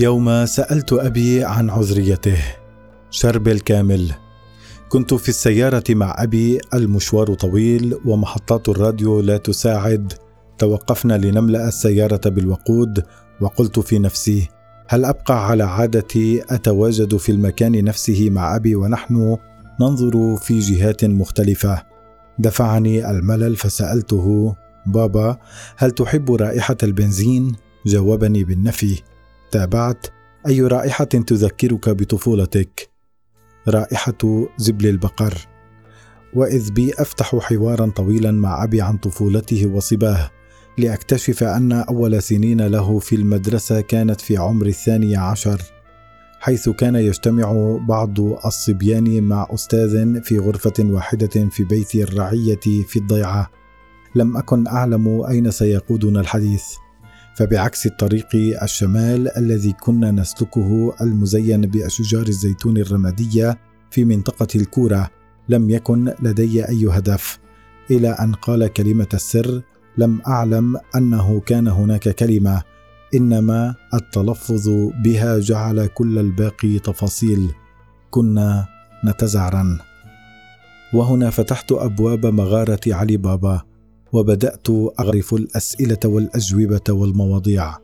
يوم سألت أبي عن عذريته. شرب الكامل. كنت في السيارة مع أبي المشوار طويل ومحطات الراديو لا تساعد. توقفنا لنملأ السيارة بالوقود وقلت في نفسي هل أبقى على عادتي أتواجد في المكان نفسه مع أبي ونحن ننظر في جهات مختلفة؟ دفعني الملل فسألته بابا هل تحب رائحة البنزين؟ جاوبني بالنفي تابعت أي رائحة تذكرك بطفولتك؟ رائحة زبل البقر. وإذ بي أفتح حوارا طويلا مع أبي عن طفولته وصباه لأكتشف أن أول سنين له في المدرسة كانت في عمر الثاني عشر حيث كان يجتمع بعض الصبيان مع أستاذ في غرفة واحدة في بيت الرعية في الضيعة. لم أكن أعلم أين سيقودنا الحديث. فبعكس الطريق الشمال الذي كنا نسلكه المزين بأشجار الزيتون الرمادية في منطقة الكورة لم يكن لدي أي هدف إلى أن قال كلمة السر لم أعلم أنه كان هناك كلمة إنما التلفظ بها جعل كل الباقي تفاصيل. كنا نتزعرن. وهنا فتحت أبواب مغارة علي بابا. وبدأت اغرف الأسئلة والأجوبة والمواضيع.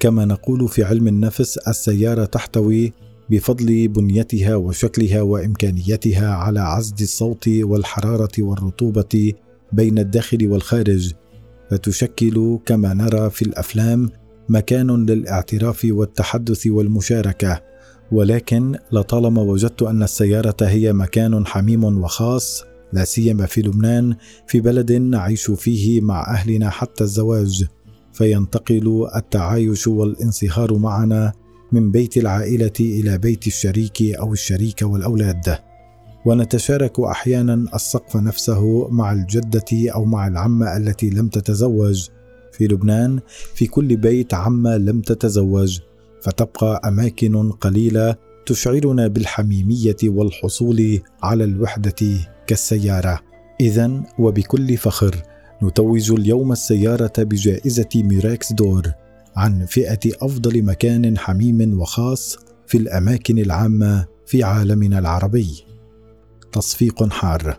كما نقول في علم النفس السيارة تحتوي بفضل بنيتها وشكلها وإمكانيتها على عزل الصوت والحرارة والرطوبة بين الداخل والخارج. فتشكل كما نرى في الأفلام مكان للاعتراف والتحدث والمشاركة. ولكن لطالما وجدت أن السيارة هي مكان حميم وخاص لا سيما في لبنان في بلد نعيش فيه مع أهلنا حتى الزواج. فينتقل التعايش والانصهار معنا من بيت العائلة إلى بيت الشريك أو الشريك والأولاد. ونتشارك أحيانا السقف نفسه مع الجدة أو مع العمة التي لم تتزوج. في لبنان في كل بيت عمة لم تتزوج. فتبقى أماكن قليلة تشعرنا بالحميمية والحصول على الوحدة. كالسياره اذا وبكل فخر نتوج اليوم السيارة بجائزة ميراكس دور عن فئة أفضل مكان حميم وخاص في الأماكن العامة في عالمنا العربي. تصفيق حار.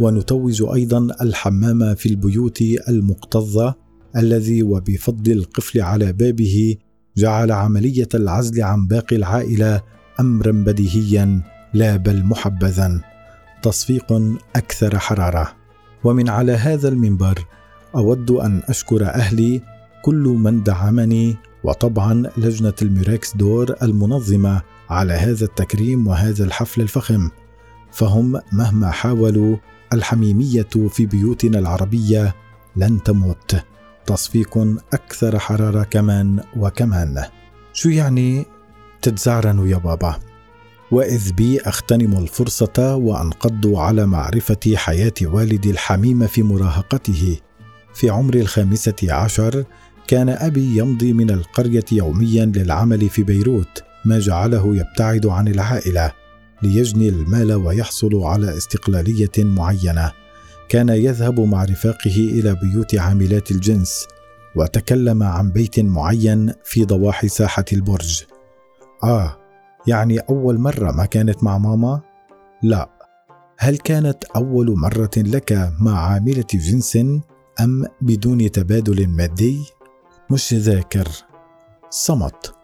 ونتوج أيضا الحمام في البيوت المكتظه الذي وبفضل القفل على بابه جعل عملية العزل عن باقي العائلة امرا بديهيا لا بل محبذا. تصفيق أكثر حرارة. ومن على هذا المنبر أود أن أشكر أهلي كل من دعمني وطبعا لجنة الميراكس دور المنظمة على هذا التكريم وهذا الحفل الفخم. فهم مهما حاولوا الحميمية في بيوتنا العربية لن تموت. تصفيق أكثر حرارة كمان وكمان. شو يعني تتزعرنوا يا بابا؟ وإذ بي اغتنم الفرصة وأنقض على معرفة حياة والدي الحميمه في مراهقته. في عمر الخامسة عشر كان أبي يمضي من القرية يوميا للعمل في بيروت ما جعله يبتعد عن العائلة ليجني المال ويحصل على استقلالية معينة. كان يذهب مع رفاقه إلى بيوت عاملات الجنس وتكلم عن بيت معين في ضواحي ساحة البرج. آه يعني أول مرة ما كانت مع ماما؟ لا. هل كانت أول مرة لك مع عاملة جنس أم بدون تبادل مادي؟ مش ذاكر. صمت.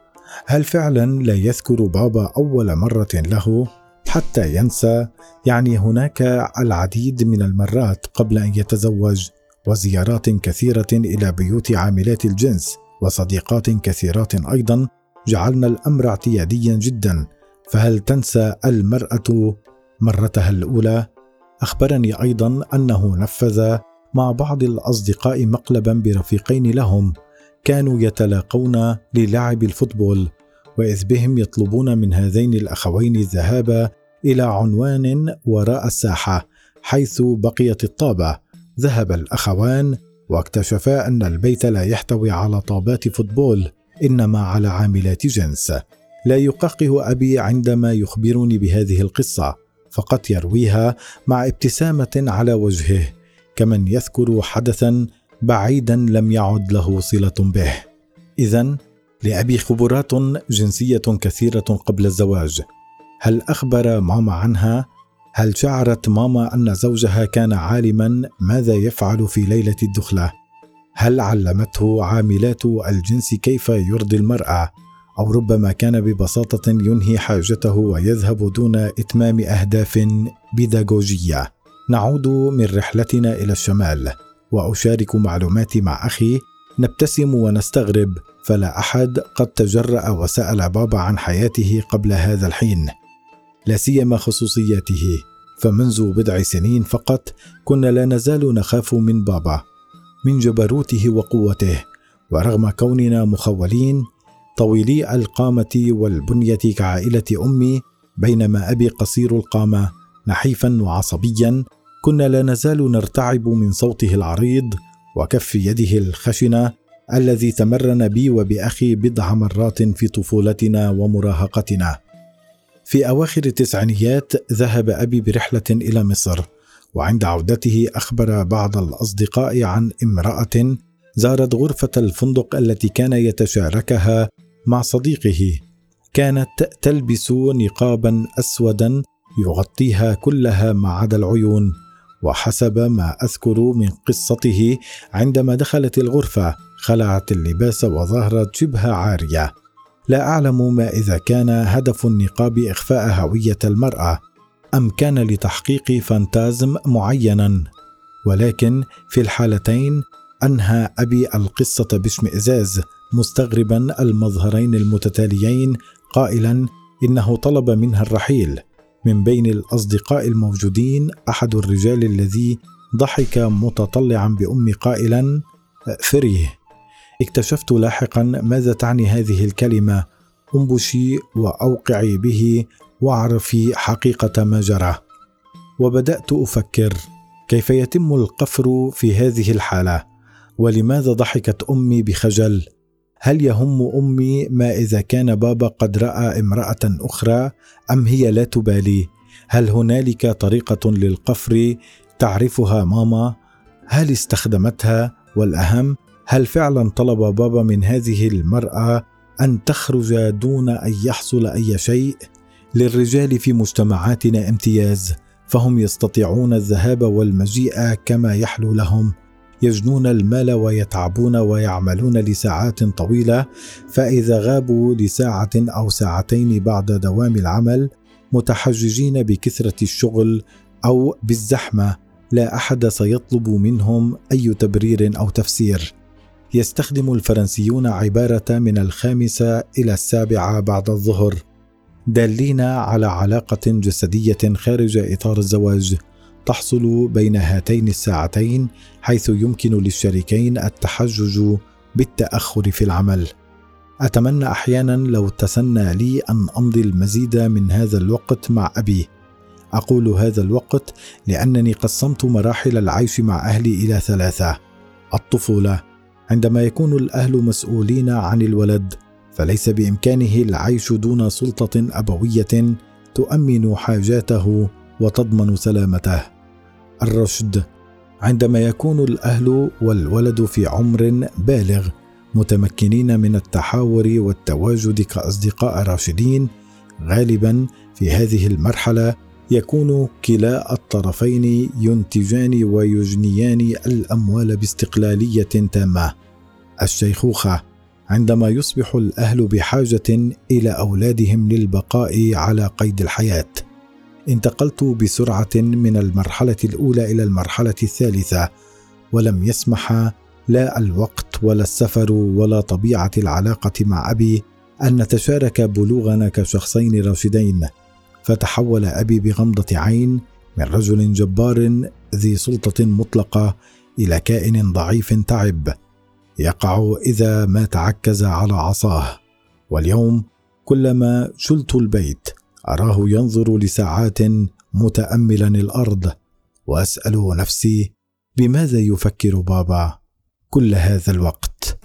هل فعلا لا يذكر بابا أول مرة له؟ حتى ينسى. يعني هناك العديد من المرات قبل أن يتزوج وزيارات كثيرة إلى بيوت عاملات الجنس وصديقات كثيرات أيضا جعلنا الأمر اعتياديا جدا فهل تنسى المرأة مرتها الأولى؟ أخبرني أيضا أنه نفذ مع بعض الأصدقاء مقلبا برفيقين لهم كانوا يتلاقون للعب الفوتبول وإذ بهم يطلبون من هذين الأخوين الذهاب إلى عنوان وراء الساحة حيث بقيت الطابة. ذهب الأخوان واكتشفا أن البيت لا يحتوي على طابات فوتبول. إنما على عاملات جنس لا يقهقه أبي عندما يخبرني بهذه القصة فقط يرويها مع ابتسامة على وجهه كمن يذكر حدثا بعيدا لم يعد له صلة به اذا لأبي خبرات جنسية كثيرة قبل الزواج هل أخبر ماما عنها؟ هل شعرت ماما أن زوجها كان عالما ماذا يفعل في ليلة الدخلة؟ هل علمته عاملات الجنس كيف يرضي المرأة؟ أو ربما كان ببساطة ينهي حاجته ويذهب دون إتمام أهداف بيداغوجية. نعود من رحلتنا إلى الشمال وأشارك معلوماتي مع أخي نبتسم ونستغرب فلا أحد قد تجرأ وسأل بابا عن حياته قبل هذا الحين لا سيما خصوصياته فمنذ بضع سنين فقط كنا لا نزال نخاف من بابا من جبروته وقوته ورغم كوننا مخولين طويلي القامة والبنية كعائلة أمي بينما أبي قصير القامة نحيفا وعصبيا كنا لا نزال نرتعب من صوته العريض وكف يده الخشنة الذي تمرن بي وبأخي بضع مرات في طفولتنا ومراهقتنا. في أواخر التسعينيات ذهب أبي برحلة إلى مصر. وعند عودته أخبر بعض الأصدقاء عن امرأة زارت غرفة الفندق التي كان يتشاركها مع صديقه. كانت تلبس نقابا اسودا يغطيها كلها ما عدا العيون وحسب ما أذكر من قصته عندما دخلت الغرفة خلعت اللباس وظهرت شبه عارية. لا أعلم ما إذا كان هدف النقاب إخفاء هوية المرأة. أم كان لتحقيق فانتازم معينا؟ ولكن في الحالتين أنهى أبي القصة باشمئزاز مستغربا المظهرين المتتاليين قائلا إنه طلب منها الرحيل. من بين الأصدقاء الموجودين أحد الرجال الذي ضحك متطلعا بامي قائلا فريه اكتشفت لاحقا ماذا تعني هذه الكلمة. انبشي وأوقعي به واعرفي حقيقة ما جرى. وبدأت أفكر كيف يتم القفر في هذه الحالة ولماذا ضحكت أمي بخجل؟ هل يهم أمي ما إذا كان بابا قد رأى امرأة أخرى أم هي لا تبالي؟ هل هنالك طريقة للقفر تعرفها ماما؟ هل استخدمتها؟ والأهم هل فعلا طلب بابا من هذه المرأة أن تخرج دون أن يحصل أي شيء؟ للرجال في مجتمعاتنا امتياز فهم يستطيعون الذهاب والمجيء كما يحلو لهم. يجنون المال ويتعبون ويعملون لساعات طويلة فإذا غابوا لساعة أو ساعتين بعد دوام العمل متحججين بكثرة الشغل أو بالزحمة لا أحد سيطلب منهم أي تبرير أو تفسير. يستخدم الفرنسيون عبارة من الخامسة إلى السابعة بعد الظهر. دالين على علاقة جسدية خارج إطار الزواج. تحصل بين هاتين الساعتين حيث يمكن للشريكين التحجج بالتأخر في العمل. أتمنى أحيانا لو تسنى لي أن أمضي المزيد من هذا الوقت مع أبي. أقول هذا الوقت لأنني قسمت مراحل العيش مع أهلي إلى ثلاثة. الطفولة. عندما يكون الأهل مسؤولين عن الولد فليس بإمكانه العيش دون سلطة أبوية تؤمن حاجاته وتضمن سلامته. الرشد عندما يكون الأهل والولد في عمر بالغ متمكنين من التحاور والتواجد كأصدقاء راشدين غالبا في هذه المرحلة يكون كلا الطرفين ينتجان ويجنيان الأموال باستقلالية تامة. الشيخوخة عندما يصبح الأهل بحاجة إلى أولادهم للبقاء على قيد الحياة. انتقلت بسرعة من المرحلة الأولى إلى المرحلة الثالثة ولم يسمح لا الوقت ولا السفر ولا طبيعة العلاقة مع أبي أن نتشارك بلوغنا كشخصين راشدين. فتحول أبي بغمضة عين من رجل جبار ذي سلطة مطلقة إلى كائن ضعيف تعب. يقع إذا ما تعكز على عصاه. واليوم كلما شلت البيت أراه ينظر لساعات متأملا الأرض وأسأل نفسي بماذا يفكر بابا كل هذا الوقت.